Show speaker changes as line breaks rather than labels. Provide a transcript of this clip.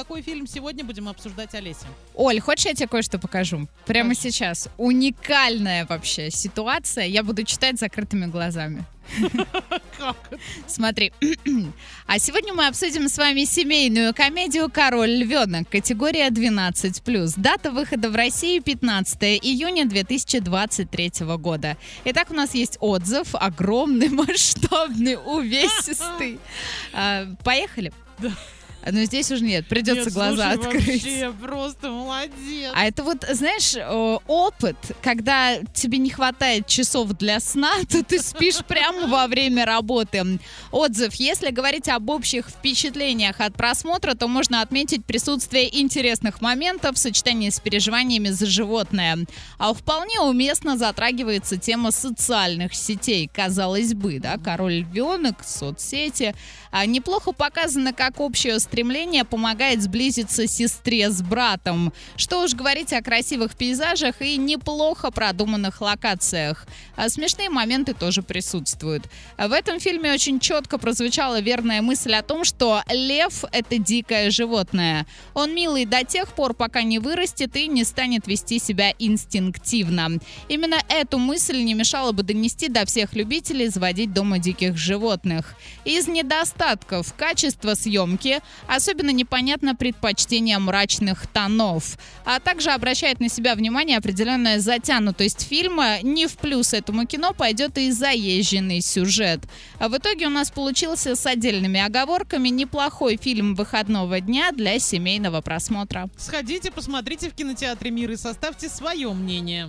какой фильм сегодня будем обсуждать, Олеся?
Оль, хочешь, я тебе кое-что покажу? Прямо
Покажи.
сейчас. Уникальная вообще ситуация. Я буду читать закрытыми глазами. Смотри. А сегодня мы обсудим с вами семейную комедию «Король львенок», категория 12+. Дата выхода в России 15 июня 2023 года. Итак, у нас есть отзыв, огромный, масштабный, увесистый. А, Поехали?
Да.
Но здесь уже нет, придется
Нет,
глаза
слушай,
открыть.
Вообще просто молодец.
А это вот, знаешь, опыт, когда тебе не хватает часов для сна, то ты спишь прямо во время работы. Отзыв. Если говорить об общих впечатлениях от просмотра, то можно отметить присутствие интересных моментов в сочетании с переживаниями за животное. А вполне уместно затрагивается тема социальных сетей. Казалось бы, да, король львенок, соцсети. А неплохо показано, как общее стремление помогает сблизиться сестре с братом. Что уж говорить о красивых пейзажах и неплохо продуманных локациях. А смешные моменты тоже присутствуют. В этом фильме очень четко прозвучала верная мысль о том, что лев — это дикое животное. Он милый до тех пор, пока не вырастет и не станет вести себя инстинктивно. Именно эту мысль не мешало бы донести до всех любителей заводить дома диких животных. Из недостатков качество съемки, особенно непонятно предпочтение мрачных тонов, а также обращает на себя внимание определенная затянутость фильма. Не в плюс этому кино пойдет и заезженный сюжет. А в итоге у нас получился с отдельными оговорками неплохой фильм выходного дня для семейного просмотра.
Сходите, посмотрите в кинотеатре «Мир» и составьте свое мнение.